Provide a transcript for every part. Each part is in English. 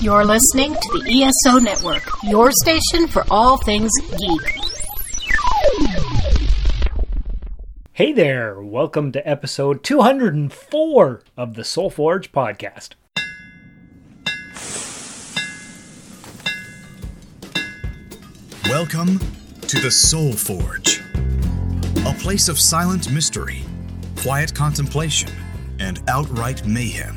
You're listening to the ESO Network, your station for all things geek. Hey there, welcome to episode 204 of the Soul Forge podcast. Welcome to the Soul Forge, a place of silent mystery, quiet contemplation, and outright mayhem.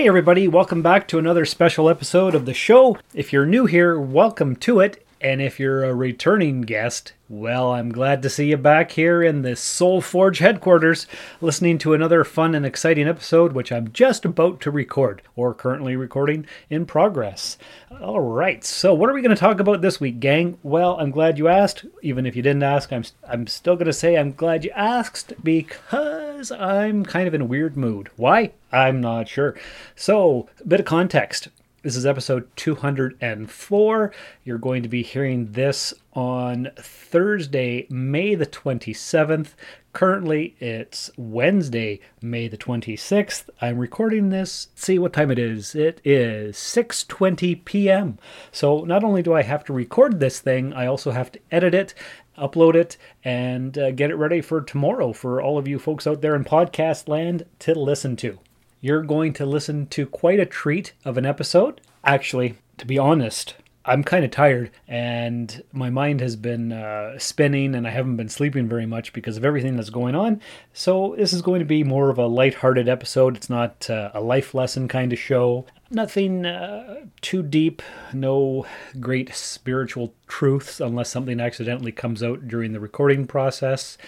Hey, everybody, welcome back to another special episode of the show. If you're new here, welcome to it. And if you're a returning guest, well, I'm glad to see you back here in the Soul Forge headquarters, listening to another fun and exciting episode, which I'm just about to record, or currently recording in progress. All right, so what are we going to talk about this week, gang? Well, I'm glad you asked. Even if you didn't ask, I'm, I'm still going to say I'm glad you asked because I'm kind of in a weird mood. Why? I'm not sure. So, a bit of context. This is episode 204. You're going to be hearing this on Thursday, May the 27th. Currently, it's Wednesday, May the 26th. I'm recording this. See what time it is. It is 6:20 p.m. So, not only do I have to record this thing, I also have to edit it, upload it, and uh, get it ready for tomorrow for all of you folks out there in podcast land to listen to you're going to listen to quite a treat of an episode. Actually, to be honest, I'm kind of tired and my mind has been uh, spinning and I haven't been sleeping very much because of everything that's going on. So, this is going to be more of a light-hearted episode. It's not uh, a life lesson kind of show. Nothing uh, too deep, no great spiritual truths unless something accidentally comes out during the recording process.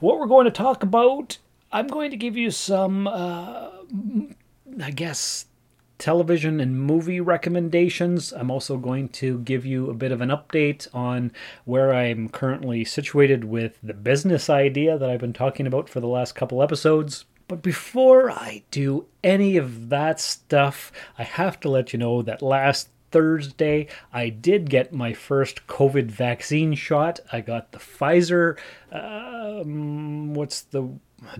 What we're going to talk about I'm going to give you some, uh, I guess, television and movie recommendations. I'm also going to give you a bit of an update on where I'm currently situated with the business idea that I've been talking about for the last couple episodes. But before I do any of that stuff, I have to let you know that last Thursday, I did get my first COVID vaccine shot. I got the Pfizer. Um, what's the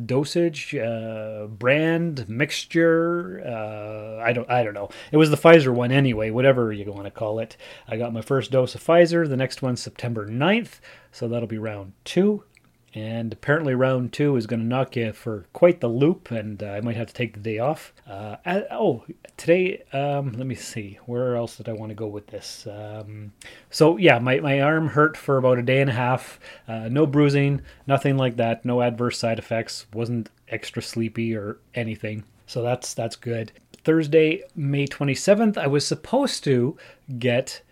dosage, uh, brand, mixture. Uh, I don't I don't know. It was the Pfizer one anyway, whatever you want to call it. I got my first dose of Pfizer. The next one's September 9th, so that'll be round two. And apparently, round two is going to knock you for quite the loop, and uh, I might have to take the day off. Uh, oh, today, um, let me see, where else did I want to go with this? Um, so, yeah, my, my arm hurt for about a day and a half. Uh, no bruising, nothing like that, no adverse side effects, wasn't extra sleepy or anything. So, that's, that's good. Thursday, May 27th, I was supposed to get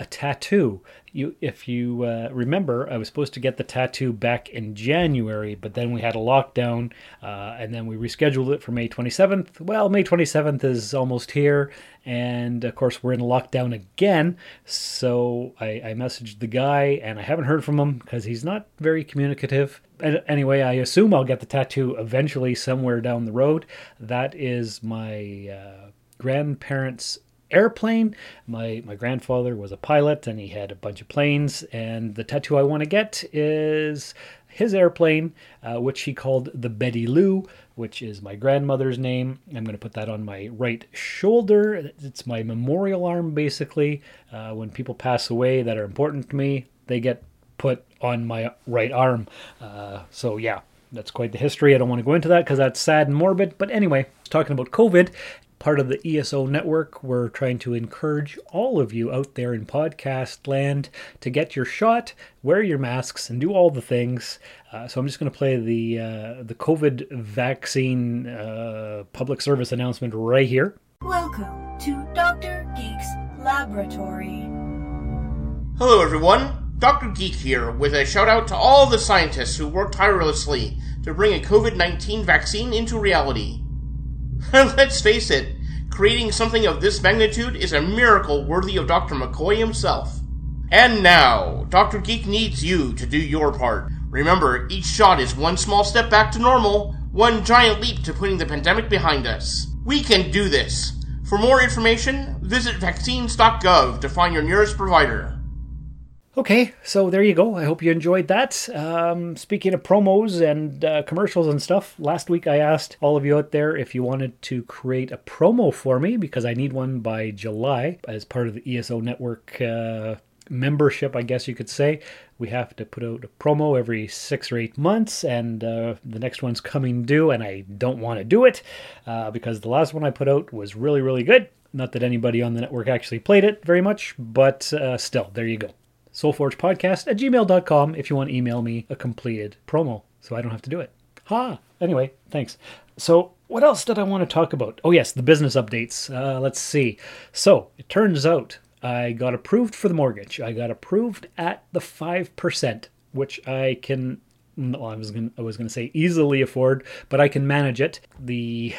a tattoo. You if you uh, remember i was supposed to get the tattoo back in january but then we had a lockdown uh, and then we rescheduled it for may 27th well may 27th is almost here and of course we're in lockdown again. So i, I messaged the guy and i haven't heard from him because he's not very communicative. Anyway i assume i'll get the tattoo eventually somewhere down the road. That is my uh, grandparents airplane. My my grandfather was a pilot and he had a bunch of planes. And the tattoo I want to get is his airplane, uh, which he called the Betty Lou, which is my grandmother's name. I'm going to put that on my right shoulder. It's my memorial arm, basically. Uh, when people pass away that are important to me, they get put on my right arm. Uh, so yeah, that's quite the history. I don't want to go into that because that's sad and morbid. But anyway, talking about COVID part of the ESO network, we're trying to encourage all of you out there in podcast land to get your shot, wear your masks, and do all the things. Uh, so I'm just going to play the uh, the COVID vaccine uh, public service announcement right here. Welcome to Dr. Geek's laboratory. Hello, everyone. Dr. Geek here with a shout out to all the scientists who work tirelessly to bring a COVID 19 vaccine into reality. Let's face it, creating something of this magnitude is a miracle worthy of Dr. McCoy himself. And now, Dr. Geek needs you to do your part. Remember, each shot is one small step back to normal, one giant leap to putting the pandemic behind us. We can do this. For more information, visit vaccines.gov to find your nearest provider. Okay, so there you go. I hope you enjoyed that. Um, speaking of promos and uh, commercials and stuff, last week I asked all of you out there if you wanted to create a promo for me because I need one by July as part of the ESO network uh, membership, I guess you could say. We have to put out a promo every six or eight months, and uh, the next one's coming due, and I don't want to do it uh, because the last one I put out was really, really good. Not that anybody on the network actually played it very much, but uh, still, there you go. SoulForgePodcast at gmail.com if you want to email me a completed promo so I don't have to do it. Ha! Anyway, thanks. So, what else did I want to talk about? Oh, yes, the business updates. Uh, let's see. So, it turns out I got approved for the mortgage. I got approved at the 5%, which I can well, I was going I was going to say easily afford, but I can manage it. The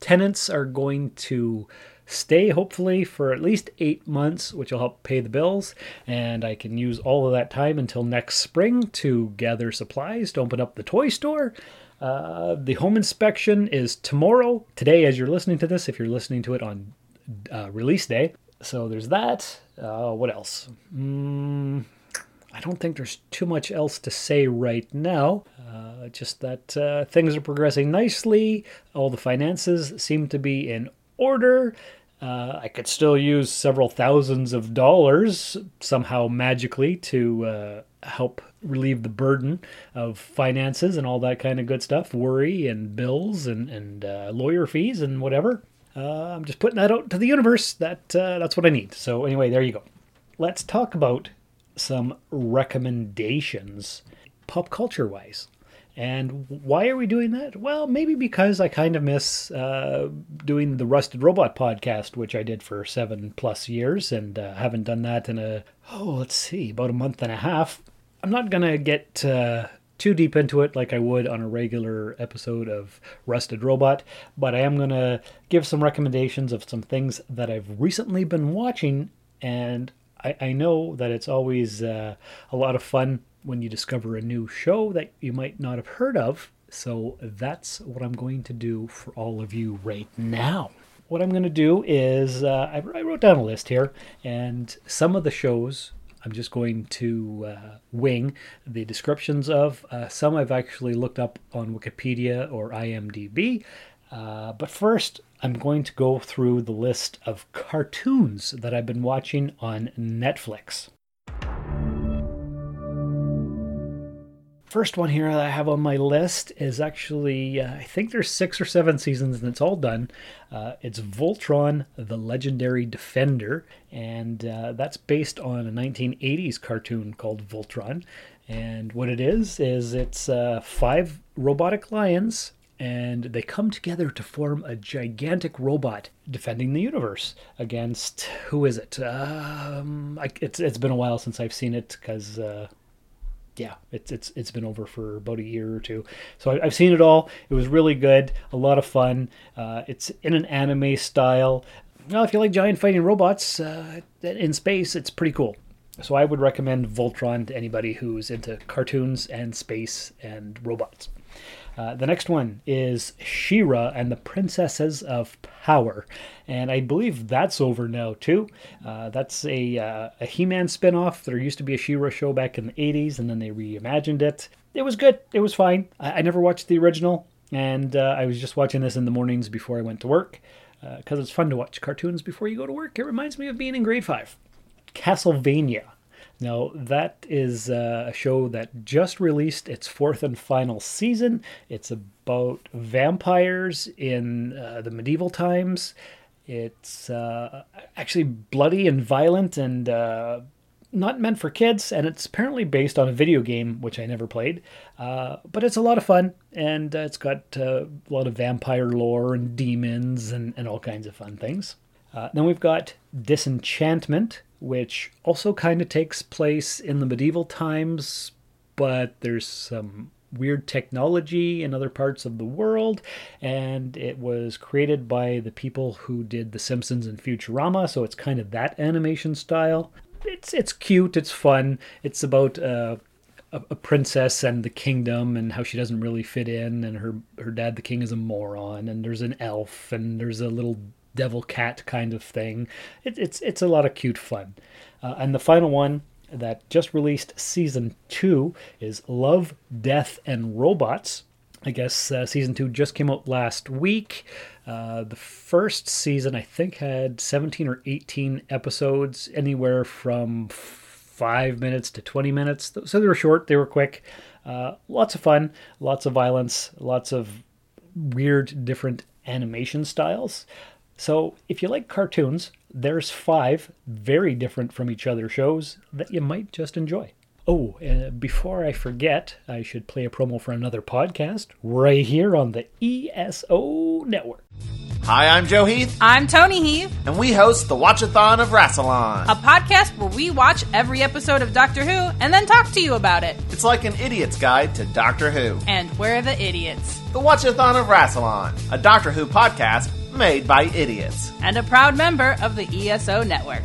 tenants are going to stay hopefully for at least 8 months, which will help pay the bills, and I can use all of that time until next spring to gather supplies to open up the toy store. Uh, the home inspection is tomorrow, today, as you're listening to this, if you're listening to it on uh, release day. So there's that. Uh, what else? Mm, I don't think there's too much else to say right now. Uh, just that uh, things are progressing nicely. All the finances seem to be in order. Uh, I could still use several thousands of dollars somehow magically to uh, help relieve the burden of finances and all that kind of good stuff, worry and bills and, and uh, lawyer fees and whatever. Uh, I'm just putting that out to the universe. That uh, that's what I need. So anyway, there you go. Let's talk about some recommendations, pop culture wise. And why are we doing that? Well, maybe because I kind of miss uh, doing the Rusted Robot podcast, which I did for seven plus years, and uh, haven't done that in a oh, let's see, about a month and a half. I'm not gonna get uh, too deep into it like I would on a regular episode of Rusted Robot, but I am going to give some recommendations of some things that I've recently been watching, and I, I know that it's always uh, a lot of fun when you discover a new show that you might not have heard of. So that's what I'm going to do for all of you right now. What I'm going to do is uh, I, wrote down a list here, and some of the shows I'm just going to uh, wing the descriptions of. Uh, some I've actually looked up on Wikipedia or IMDb. Uh, but first, I'm going to go through the list of cartoons that I've been watching on Netflix. First one here that I have on my list is actually, uh, I think there's six or seven seasons and it's all done. Uh, it's Voltron, the Legendary Defender, and uh, that's based on a 1980s cartoon called Voltron. And what it is, is it's uh, five robotic lions and they come together to form a gigantic robot defending the universe against who is it? Um, I, it's it's been a while since I've seen it because uh, yeah, it's it's it's been over for about a year or two. So I, have seen it all. It was really good, a lot of fun. Uh, it's in an anime style. Well, if you like giant fighting robots uh, in space, it's pretty cool. So I would recommend Voltron to anybody who's into cartoons and space and robots. Uh, the next one is She-Ra and the Princesses of Power, and I believe that's over now too. Uh, that's a uh, a He-Man spinoff. There used to be a She-Ra show back in the '80s, and then they reimagined it. It was good. It was fine. I, I never watched the original, and uh, I was just watching this in the mornings before I went to work because uh, it's fun to watch cartoons before you go to work. It reminds me of being in grade five. Castlevania. Now, that is uh, a show that just released its fourth and final season. It's about vampires in uh, the medieval times. It's uh, actually bloody and violent and uh, not meant for kids, and it's apparently based on a video game, which I never played. Uh, but it's a lot of fun, and it's got a lot of vampire lore and demons and, and all kinds of fun things. then we've got Disenchantment which also kind of takes place in the medieval times, but there's some weird technology in other parts of the world. And it was created by the people who did The Simpsons and Futurama, so it's kind of that animation style. It's it's cute, it's fun. It's about a, a princess and the kingdom and how she doesn't really fit in, and her her dad, the king, is a moron, and there's an elf, and there's a little devil cat kind of thing. It, it's it's a lot of cute fun. Uh, and the final one that just released season two is Love, Death, and Robots. I guess uh, season two just came out last week. Uh, the first season, I think, had 17 or 18 episodes, anywhere from five minutes to 20 minutes. So they were short, they were quick. Uh, lots of fun, lots of violence, lots of weird, different animation styles. So if you like cartoons, there's five very different from each other shows that you might just enjoy. Oh, uh, before I forget, I should play a promo for another podcast right here on the ESO network. Hi, I'm Joe Heath, I'm Tony Heath, and we host the Watchathon of Rassilon. a podcast where we watch every episode of Doctor Who and then talk to you about it. It's like an idiot's guide to Doctor Who. And we're the idiots. The Watchathon of Rassilon, a Doctor Who podcast made by idiots. And a proud member of the ESO network.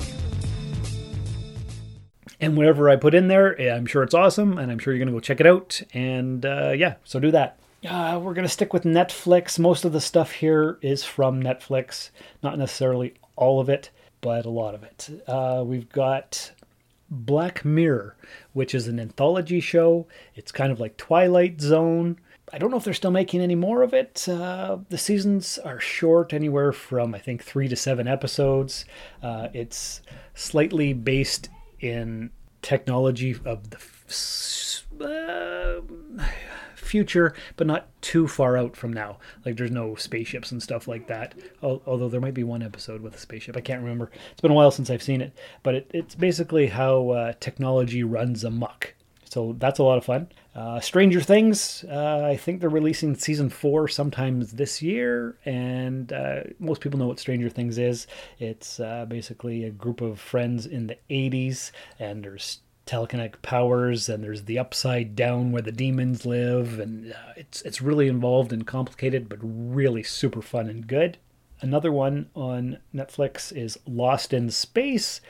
And whatever I put in there, eh, I'm sure it's awesome, and I'm sure you're going to go check it out. And uh, yeah, so do that. Uh, we're going to stick with Netflix. Most of the stuff here is from Netflix. Not necessarily all of it, but a lot of it. Uh, we've got Black Mirror, which is an anthology show. It's kind of like Twilight Zone. I don't know if they're still making any more of it. Uh, the seasons are short, anywhere from I think three to seven episodes. Uh, it's slightly based in technology of the f- uh, future, but not too far out from now. Like there's no spaceships and stuff like that. Although there might be one episode with a spaceship. I can't remember. It's been a while since I've seen it, but it, it's basically how uh, technology runs amok. So that's a lot of fun. Uh, Stranger Things, uh, I think they're releasing season four sometimes this year, and uh, most people know what Stranger Things is. It's uh, basically a group of friends in the 80s, and there's telekinetic powers, and there's the upside down where the demons live, and uh, it's it's really involved and complicated, but really super fun and good. Another one on Netflix is Lost in Space.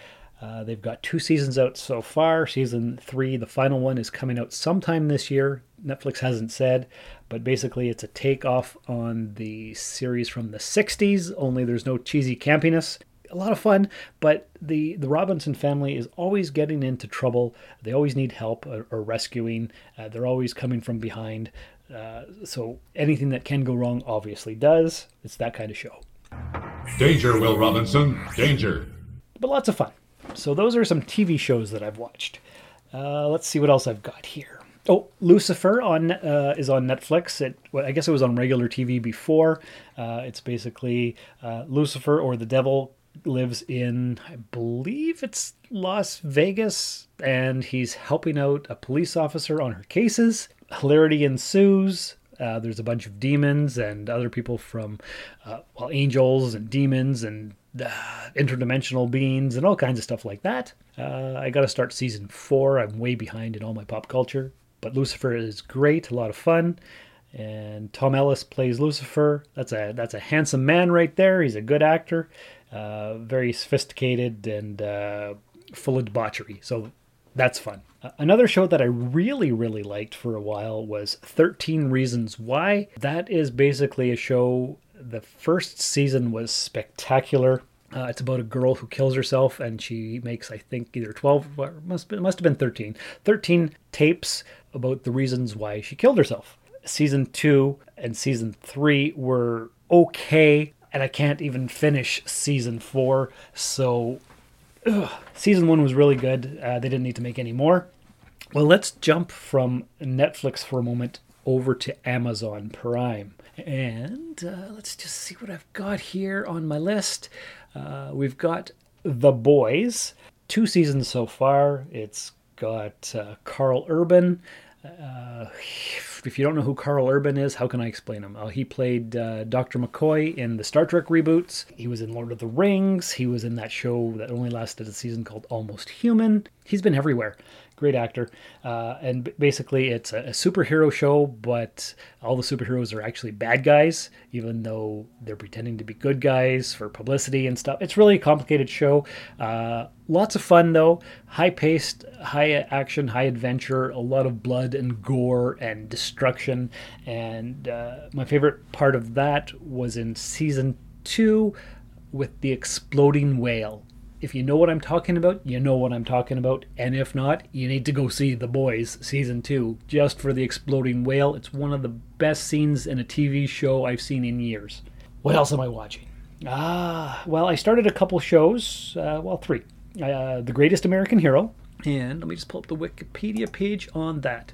Uh, they've got two seasons out so far. Season three, the final one, is coming out sometime this year. Netflix hasn't said, but basically it's a takeoff on the series from the 60s, only there's no cheesy campiness. A lot of fun, but the, the Robinson family is always getting into trouble. They always need help or, or rescuing. Uh, they're always coming from behind. Uh, so anything that can go wrong obviously does. It's that kind of show. Danger, Will Robinson. Danger. but lots of fun. So those are some TV shows that I've watched. Uh, let's see what else I've got here. Oh, Lucifer on uh, is on Netflix. It well, I guess it was on regular TV before. Uh, it's basically uh, Lucifer or the devil lives in I believe it's Las Vegas, and he's helping out a police officer on her cases. Hilarity ensues. Uh, there's a bunch of demons and other people from, uh, well, angels and demons and uh, interdimensional beings and all kinds of stuff like that. Uh, I got to start season four. I'm way behind in all my pop culture, but Lucifer is great, a lot of fun. And Tom Ellis plays Lucifer. That's a that's a handsome man right there. He's a good actor, uh, very sophisticated and uh, full of debauchery. So that's fun. Uh, Another show that I really, really liked for a while was 13 Reasons Why. That is basically a show, the first season was spectacular. Uh, it's about a girl who kills herself and she makes, I think, either 12, or must, be, must have been 13, 13 tapes about the reasons why she killed herself. Season two and season three were okay, and I can't even finish season four. So season one was really good. Uh, they didn't need to make any more. Well, let's jump from Netflix for a moment over to Amazon Prime. And uh, let's just see what I've got here on my list. Uh, we've got The Boys, two seasons so far. It's got uh, Karl Urban. Uh, if you don't know who Karl Urban is, how can I explain him? Uh, he played uh, Dr. McCoy in the Star Trek reboots. He was in Lord of the Rings. He was in that show that only lasted a season called Almost Human. He's been everywhere. Great actor. Uh, and b- basically, it's a, a superhero show, but all the superheroes are actually bad guys, even though they're pretending to be good guys for publicity and stuff. It's really a complicated show. Uh, lots of fun, though. High paced, high action, high adventure, a lot of blood and gore and destruction. And uh, my favorite part of that was in season two with the exploding whale. If you know what I'm talking about, you know what I'm talking about. And if not, you need to go see The Boys season two just for the exploding whale. It's one of the best scenes in a TV show I've seen in years. What else am I watching? Ah, well, I started a couple shows, uh, well, three. Uh, the Greatest American Hero, and let me just pull up the Wikipedia page on that.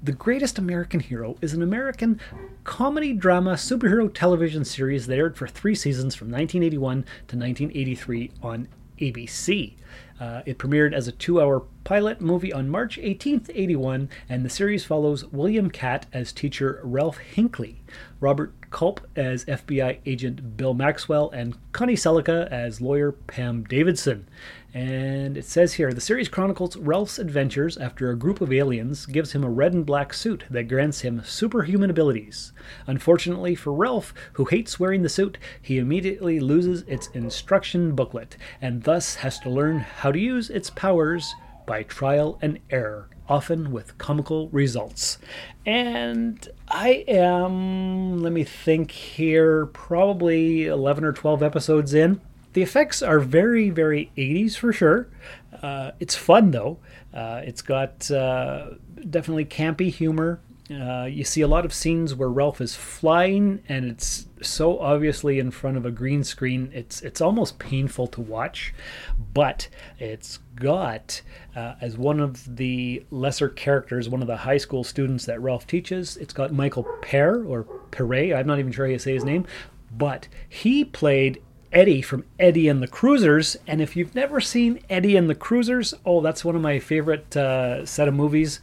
The Greatest American Hero is an American comedy drama superhero television series that aired for three seasons from 1981 to 1983 on ABC. Uh, it premiered as a two hour pilot movie on March 18th, 81, and the series follows William Katt as teacher Ralph Hinckley, Robert Culp as FBI agent Bill Maxwell, and Connie Sellecca as lawyer Pam Davidson. And it says here the series chronicles Ralph's adventures after a group of aliens gives him a red and black suit that grants him superhuman abilities. Unfortunately for Ralph, who hates wearing the suit, he immediately loses its instruction booklet and thus has to learn how to use its powers by trial and error, often with comical results. And I am, let me think here, probably 11 or 12 episodes in. The effects are very, very 80s for sure. Uh, it's fun though. Uh, it's got uh, definitely campy humor. Uh, you see a lot of scenes where Ralph is flying, and it's so obviously in front of a green screen. It's it's almost painful to watch, but it's got uh, as one of the lesser characters, one of the high school students that Ralph teaches. It's got Michael Pear or Perret. I'm not even sure how you say his name, but he played Eddie from Eddie and the Cruisers. And if you've never seen Eddie and the Cruisers, oh, that's one of my favorite uh, set of movies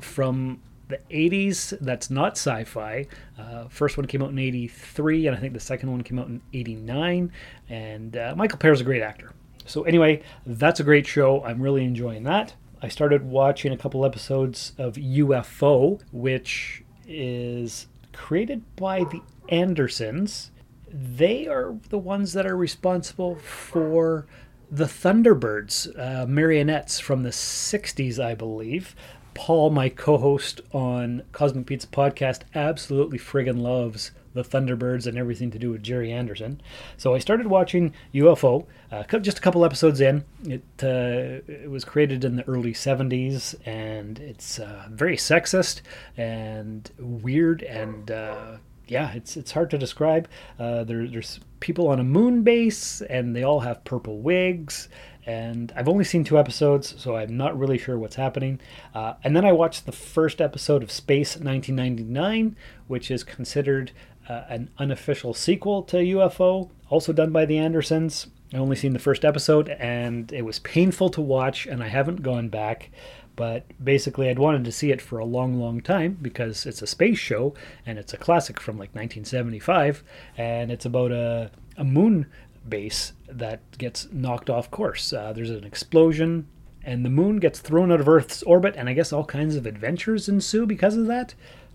from the 80s that's not sci fi. Uh, first one came out in 83, and I think the second one came out in 89. And uh, Michael Pear's a great actor. So, anyway, that's a great show. I'm really enjoying that. I started watching a couple episodes of UFO, which is created by the Andersons they are the ones that are responsible for the Thunderbirds uh, marionettes from the 60s, I believe. Paul, my co host on Cosmic Pizza Podcast, absolutely friggin' loves the Thunderbirds and everything to do with Gerry Anderson. So I started watching UFO, uh, just a couple episodes in. It, uh, it was created in the early 70s and it's uh, very sexist and weird and uh, yeah, it's it's hard to describe. Uh, there, there's people on a moon base, and they all have purple wigs. And I've only seen two episodes, so I'm not really sure what's happening. Uh, and then I watched the first episode of Space 1999, which is considered uh, an unofficial sequel to UFO, also done by the Andersons. I only seen the first episode, and it was painful to watch, and I haven't gone back. But basically, I'd wanted to see it for a long, long time because it's a space show and it's a classic from like 1975, and it's about a, a moon base that gets knocked off course. Uh, there's an explosion, and the moon gets thrown out of Earth's orbit, and I guess all kinds of adventures ensue because of that.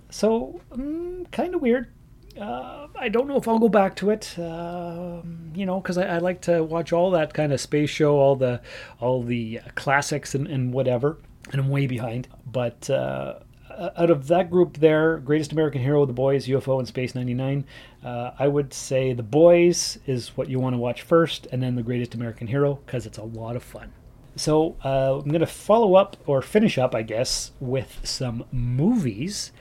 So, mm, kind of weird. Uh, I don't know if I'll go back to it, uh, you know, because I, I, like to watch all that kind of space show, all the all the classics and, and whatever and I'm way behind. But uh, out of that group there, Greatest American Hero, The Boys, UFO, and Space 99, uh, I would say The Boys is what you want to watch first, and then The Greatest American Hero, because it's a lot of fun. So uh, I'm going to follow up, or finish up, I guess, with some movies.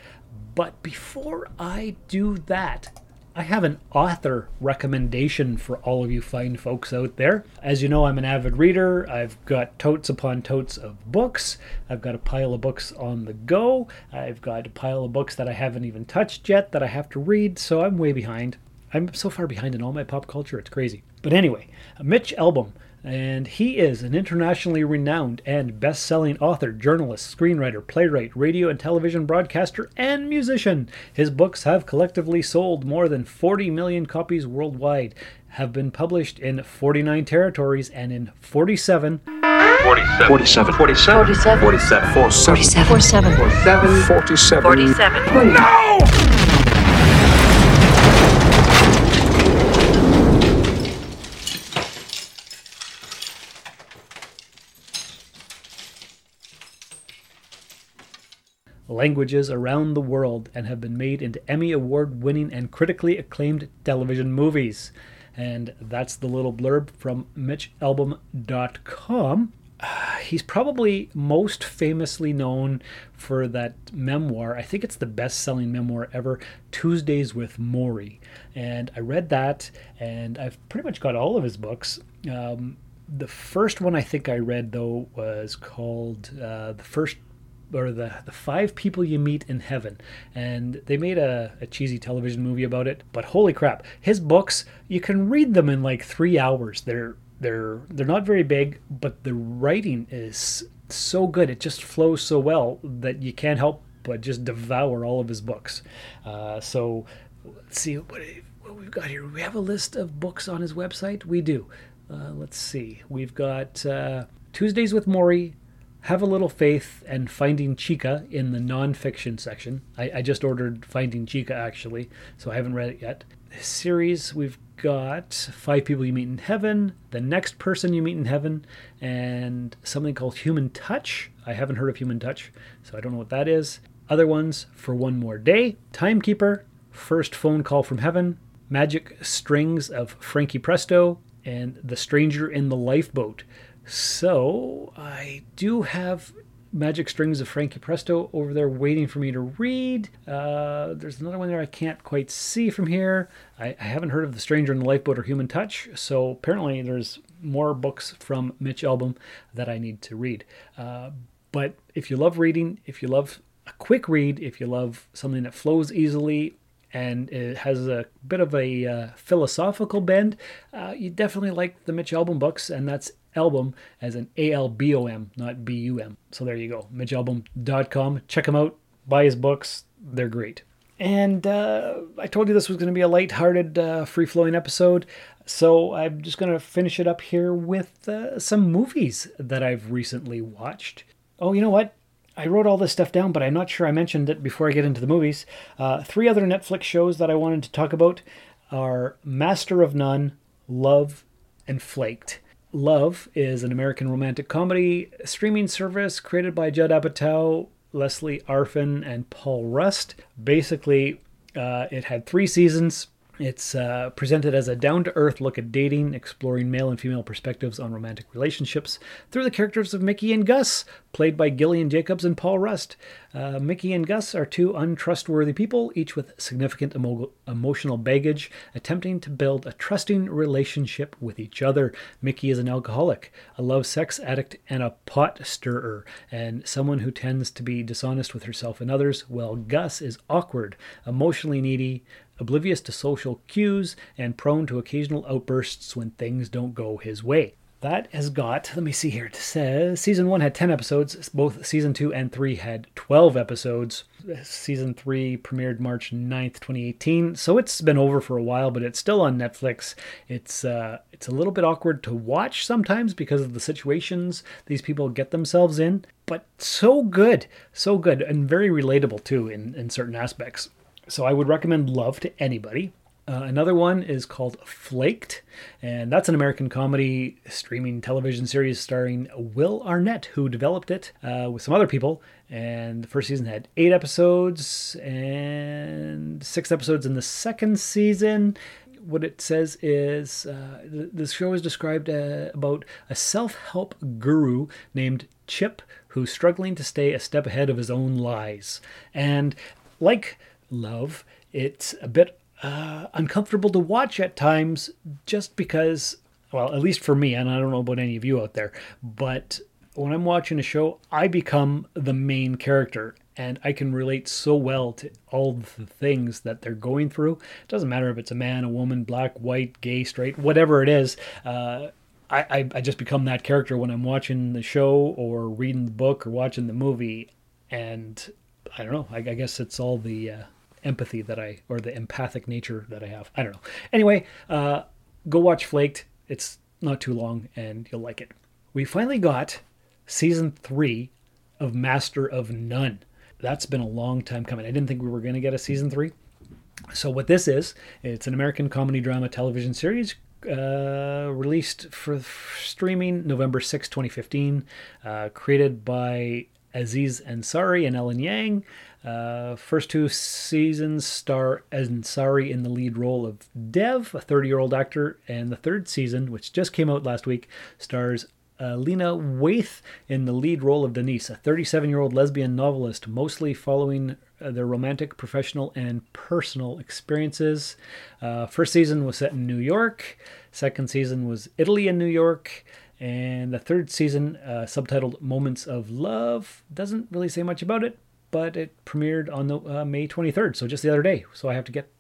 But before I do that, I have an author recommendation for all of you fine folks out there. As you know, I'm an avid reader. I've got totes upon totes of books. I've got a pile of books on the go. I've got a pile of books that I haven't even touched yet that I have to read, so I'm way behind. I'm so far behind in all my pop culture, it's crazy. But anyway, a Mitch Albom and he is an internationally renowned and best selling author, journalist, screenwriter, playwright, radio and television broadcaster, and musician. His books have collectively sold more than 40 million copies worldwide, have been published in 49 territories and in 47 47. 47. 47. 47. 47. 47. 47. 47. 47. 47. 47. No! Languages around the world and have been made into Emmy Award winning and critically acclaimed television movies. And that's the little blurb from MitchAlbom.com. He's probably most famously known for that memoir. I think it's the best selling memoir ever, Tuesdays with Morrie. And I read that, and I've pretty much got all of his books. Um, the first one I think I read, though, was called uh, The First or the the five people you meet in heaven. And they made a, a cheesy television movie about it but holy crap his books you can read them in like three hours. They're they're they're not very big but the writing is so good. It just flows so well that you can't help but just devour all of his books. Uh, so let's see what, what we've got here. We have a list of books on his website? We do. Uh, let's see. We've got uh, tuesdays with Morrie have a Little Faith and Finding Chika in the nonfiction section. I, I, just ordered Finding Chika actually, so I haven't read it yet. This series we've got Five People You Meet in Heaven, The Next Person You Meet in Heaven, and something called Human Touch. I haven't heard of Human Touch, so I don't know what that is. Other ones For One More Day, Timekeeper, First Phone Call from Heaven, Magic Strings of Frankie Presto, and The Stranger in the Lifeboat. So I do have Magic Strings of Frankie Presto over there waiting for me to read. Uh, there's another one there I can't quite see from here. I, I, haven't heard of The Stranger in the Lifeboat or Human Touch, so apparently there's more books from Mitch Albom that I need to read. Uh, but if you love reading, if you love a quick read, if you love something that flows easily, and it has a bit of a uh, philosophical bend, uh, you definitely like the Mitch Albom books, and that's album as an A L B O M, not B U M. So there you go, MitchAlbom.com. Check him out, buy his books, they're great. And uh, I told you this was going to be a light-hearted, uh, free-flowing episode, so I'm just going to finish it up here with uh, some movies that I've recently watched. Oh, you know what? I wrote all this stuff down, but I'm not sure I mentioned it before I get into the movies. Uh, three other Netflix shows that I wanted to talk about are Master of None, Love, and Flaked. Love is an American romantic comedy streaming service created by Judd Apatow, Leslie Arfin, and Paul Rust. Basically, uh, it had three seasons. It's uh, presented as a down to earth look at dating, exploring male and female perspectives on romantic relationships through the characters of Mickey and Gus, played by Gillian Jacobs and Paul Rust. Uh, Mickey and Gus are two untrustworthy people, each with significant emo- emotional baggage, attempting to build a trusting relationship with each other. Mickey is an alcoholic, a love sex addict, and a pot stirrer, and someone who tends to be dishonest with herself and others, while Gus is awkward, emotionally needy, oblivious to social cues, and prone to occasional outbursts when things don't go his way. That has got, let me see here, it says season one had 10 episodes, both season two and three had 12 episodes. Season three premiered March 9th, 2018, so it's been over for a while, but it's still on Netflix. It's, uh, it's a little bit awkward to watch sometimes because of the situations these people get themselves in, but so good, so good, and very relatable too in, in certain aspects. So I would recommend Love to anybody. Uh, another one is called Flaked, and that's an American comedy streaming television series starring Will Arnett, who developed it uh, with some other people. And the first season had eight episodes and six episodes in the second season. What it says is uh, the show is described uh, about a self help guru named Chip who's struggling to stay a step ahead of his own lies. And like Love, it's a bit uh, uncomfortable to watch at times just because, well, at least for me, and I don't know about any of you out there, but when I'm watching a show, I become the main character and I can relate so well to all the things that they're going through. It doesn't matter if it's a man, a woman, black, white, gay, straight, whatever it is. Uh, I, I just become that character when I'm watching the show or reading the book or watching the movie. And I don't know, I, I guess it's all the. Uh, empathy that I, or the empathic nature that I have. I don't know. Anyway, uh, go watch Flaked. It's not too long and you'll like it. We finally got season three of Master of None. That's been a long time coming. I didn't think we were going to get a season three. So, what this is, it's an American comedy drama television series uh, released for streaming November 6, 2015, uh, created by Aziz Ansari and Alan Yang. Uh, first two seasons star Ansari in the lead role of Dev, a 30 year old actor, and the third season, which just came out last week, stars uh, Lena Waithe in the lead role of Denise, a 37 year old lesbian novelist, mostly following uh, their romantic, professional, and personal experiences. Uh, first season was set in New York, second season was Italy and New York. And the third season, uh, subtitled Moments of Love, doesn't really say much about it, but it premiered on the, uh, May 23rd, so just the other day. So I have to get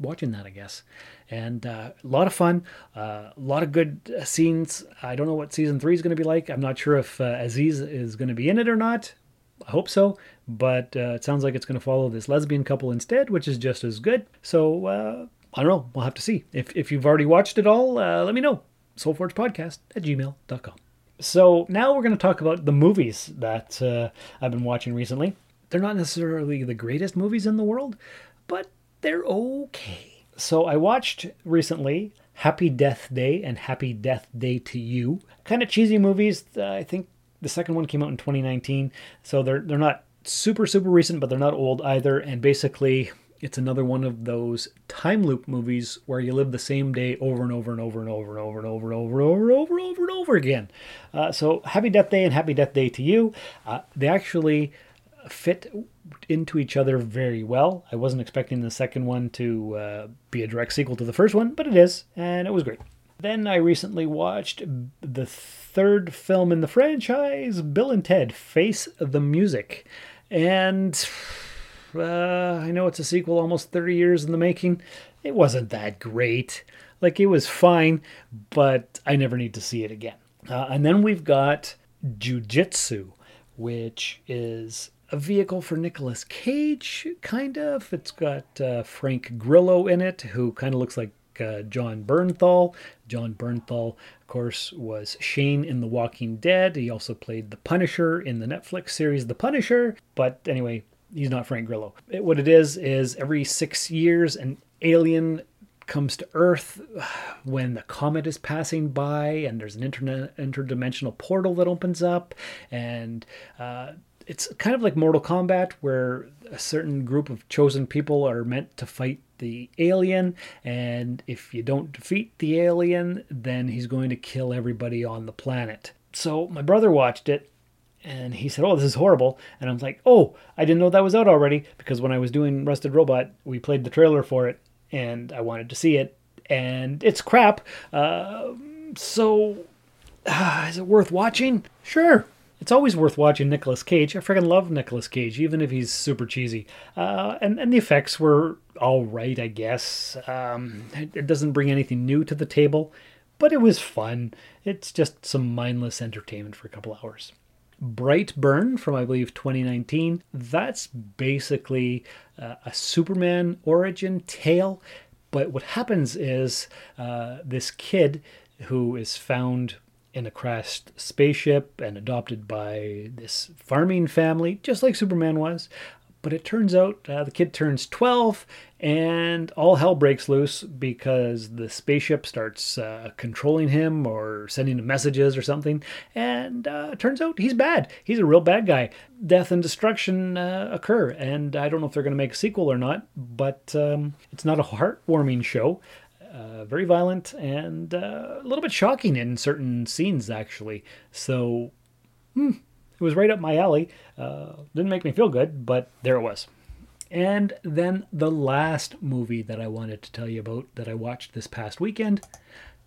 watching that, I guess. And uh, a lot of fun, uh, a lot of good uh, scenes. I don't know what season three is going to be like. I'm not sure if uh, Aziz is going to be in it or not. I hope so, but it sounds like it's going to follow this lesbian couple instead, which is just as good. So I don't know. We'll have to see. If, if you've already watched it all, let me know. SoulForgePodcast at gmail.com. So now we're going to talk about the movies that I've been watching recently. They're not necessarily the greatest movies in the world, but they're okay. So I watched recently Happy Death Day and Happy Death Day 2U. Kind of cheesy movies. Uh, I think the second one came out in 2019, so they're they're not super super recent, but they're not old either. And basically, it's another one of those time loop movies where you live the same day over and over and over and over and over and over and over and over and over and over and over again. Uh, so Happy Death Day and Happy Death Day 2U, uh, they actually fit into each other very well. I wasn't expecting the second one to uh, be a direct sequel to the first one, but it is, and it was great. Then I recently watched the third film in the franchise, Bill and Ted Face the Music. And uh, I know it's a sequel almost 30 years in the making. It wasn't that great. Like, it was fine, but I never need to see it again. Uh, and then we've got Jiu-Jitsu, which is a vehicle for Nicolas Cage, kind of. It's got uh, Frank Grillo in it, who kind of looks like uh, Jon Bernthal. Jon Bernthal, of course, was Shane in The Walking Dead. He also played the Punisher in the Netflix series The Punisher. But anyway, he's not Frank Grillo. It, what it is is every six years, an alien comes to Earth when the comet is passing by, and there's an internet interdimensional portal that opens up, and uh, it's kind of like Mortal Kombat, where a certain group of chosen people are meant to fight the alien, and if you don't defeat the alien, then he's going to kill everybody on the planet. So my brother watched it, and he said, "Oh, this is horrible," and I'm like, "Oh, I didn't know that was out already," because when I was doing Rusted Robot, we played the trailer for it, and I wanted to see it, and it's crap. Uh, so, uh, is it worth watching? Sure, it's always worth watching Nicolas Cage. I freaking love Nicolas Cage, even if he's super cheesy. Uh, and and the effects were all right, I guess. Um, it, it doesn't bring anything new to the table, but it was fun. It's just some mindless entertainment for a couple hours. Brightburn from I believe 2019. That's basically uh, a Superman origin tale. But what happens is uh, this kid who is found in a crashed spaceship and adopted by this farming family, just like Superman was. But it turns out uh, the kid turns 12 and all hell breaks loose because the spaceship starts uh, controlling him or sending him messages or something. And uh, turns out he's bad. He's a real bad guy. Death and destruction uh, occur. And I don't know if they're going to make a sequel or not, but um, it's not a heartwarming show. Uh, very violent and uh, a little bit shocking in certain scenes, actually. So, hmm, it was right up my alley. Uh, didn't make me feel good, but there it was. And then the last movie that I wanted to tell you about that I watched this past weekend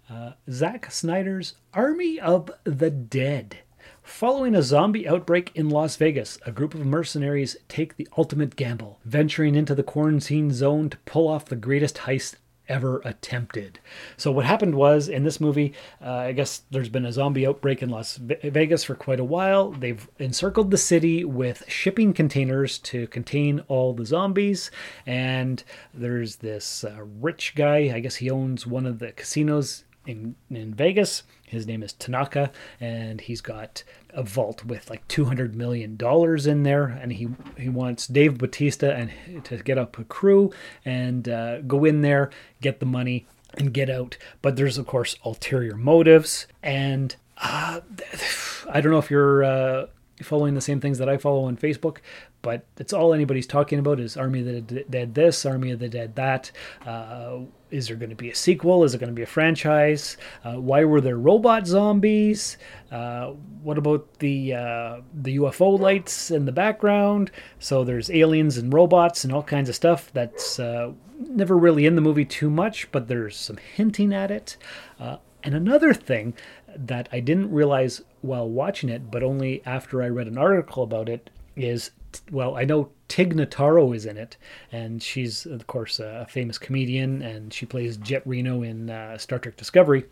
uh, Zack Snyder's Army of the Dead. Following a zombie outbreak in Las Vegas, a group of mercenaries take the ultimate gamble, venturing into the quarantine zone to pull off the greatest heist ever attempted. So what happened was in this movie, uh, I guess there's been a zombie outbreak in Las Vegas for quite a while. They've encircled the city with shipping containers to contain all the zombies, and there's this uh, rich guy. I guess he owns one of the casinos in, in Vegas. His name is Tanaka, and he's got a vault with like two hundred million dollars in there, and he he wants Dave Batista and to get up a crew and uh, go in there, get the money, and get out. But there's of course ulterior motives, and uh, I don't know if you're uh, following the same things that I follow on Facebook, but it's all anybody's talking about is Army of the Dead this, Army of the Dead that. Uh, is there going to be a sequel? Is it going to be a franchise? Uh, why were there robot zombies? Uh, what about the uh, the UFO lights in the background? So there's aliens and robots and all kinds of stuff that's uh, never really in the movie too much, but there's some hinting at it. Uh, and another thing that I didn't realize while watching it, but only after I read an article about it, is well, I know Tig Notaro is in it, and she's of course a famous comedian, and she plays Jet Reno in uh, Star Trek Discovery.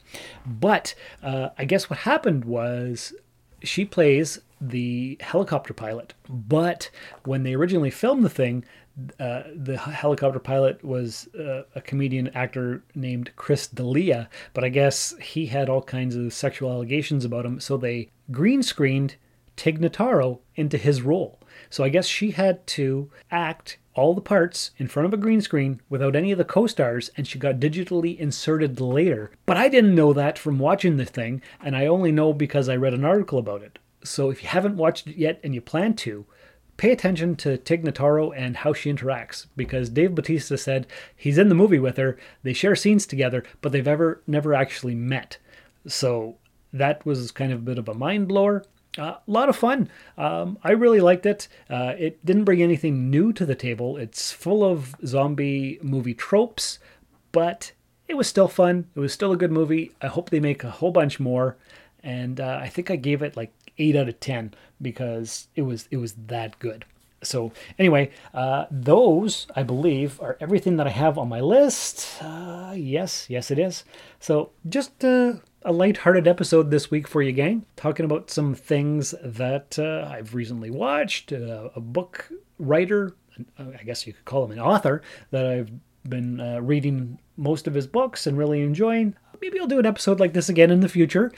But uh, I guess what happened was she plays the helicopter pilot. But when they originally filmed the thing, uh, the helicopter pilot was uh, a comedian actor named Chris D'Elia, but I guess he had all kinds of sexual allegations about him, so they green screened Tig Notaro into his role. So I guess she had to act all the parts in front of a green screen without any of the co stars, and she got digitally inserted later. But I didn't know that from watching the thing, and I only know because I read an article about it. So if you haven't watched it yet and you plan to, pay attention to Tig Notaro and how she interacts because Dave Batista said he's in the movie with her, they share scenes together, but they've ever never actually met. So that was kind of a bit of a mind blower. Uh, a lot of fun. Um, I really liked it. Uh, it didn't bring anything new to the table. It's full of zombie movie tropes, but it was still fun. It was still a good movie. I hope they make a whole bunch more. And uh, I think I gave it like eight out of ten because it was it was that good. So anyway, uh, those I believe are everything that I have on my list. Uh, yes, yes, it is. So just uh, a light-hearted episode this week for you, gang. Talking about some things that uh, I've recently watched. Uh, a book writer, I guess you could call him an author, that I've been uh, reading most of his books and really enjoying. Maybe I'll do an episode like this again in the future.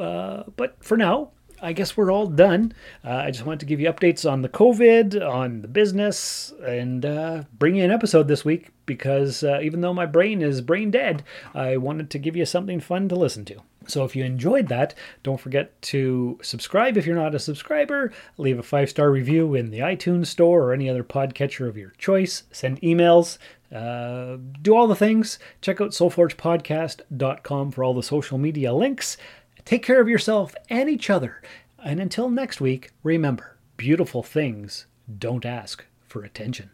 Uh, but for now, I guess we're all done. Uh, I just wanted to give you updates on the COVID, on the business, and uh, bring you an episode this week because uh, even though my brain is brain dead, I wanted to give you something fun to listen to. So if you enjoyed that, don't forget to subscribe if you're not a subscriber. Leave a five star review in the iTunes store or any other podcatcher of your choice. Send emails. Uh, do all the things. Check out soulforgepodcast.com for all the social media links. Take care of yourself and each other. And until next week, remember beautiful things don't ask for attention.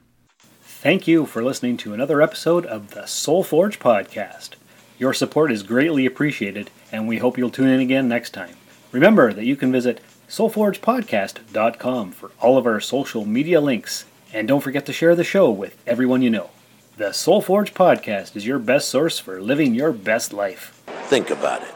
Thank you for listening to another episode of the Soul Forge Podcast. Your support is greatly appreciated, and we hope you'll tune in again next time. Remember that you can visit soulforgepodcast.com for all of our social media links, and don't forget to share the show with everyone you know. The Soul Forge Podcast is your best source for living your best life. Think about it.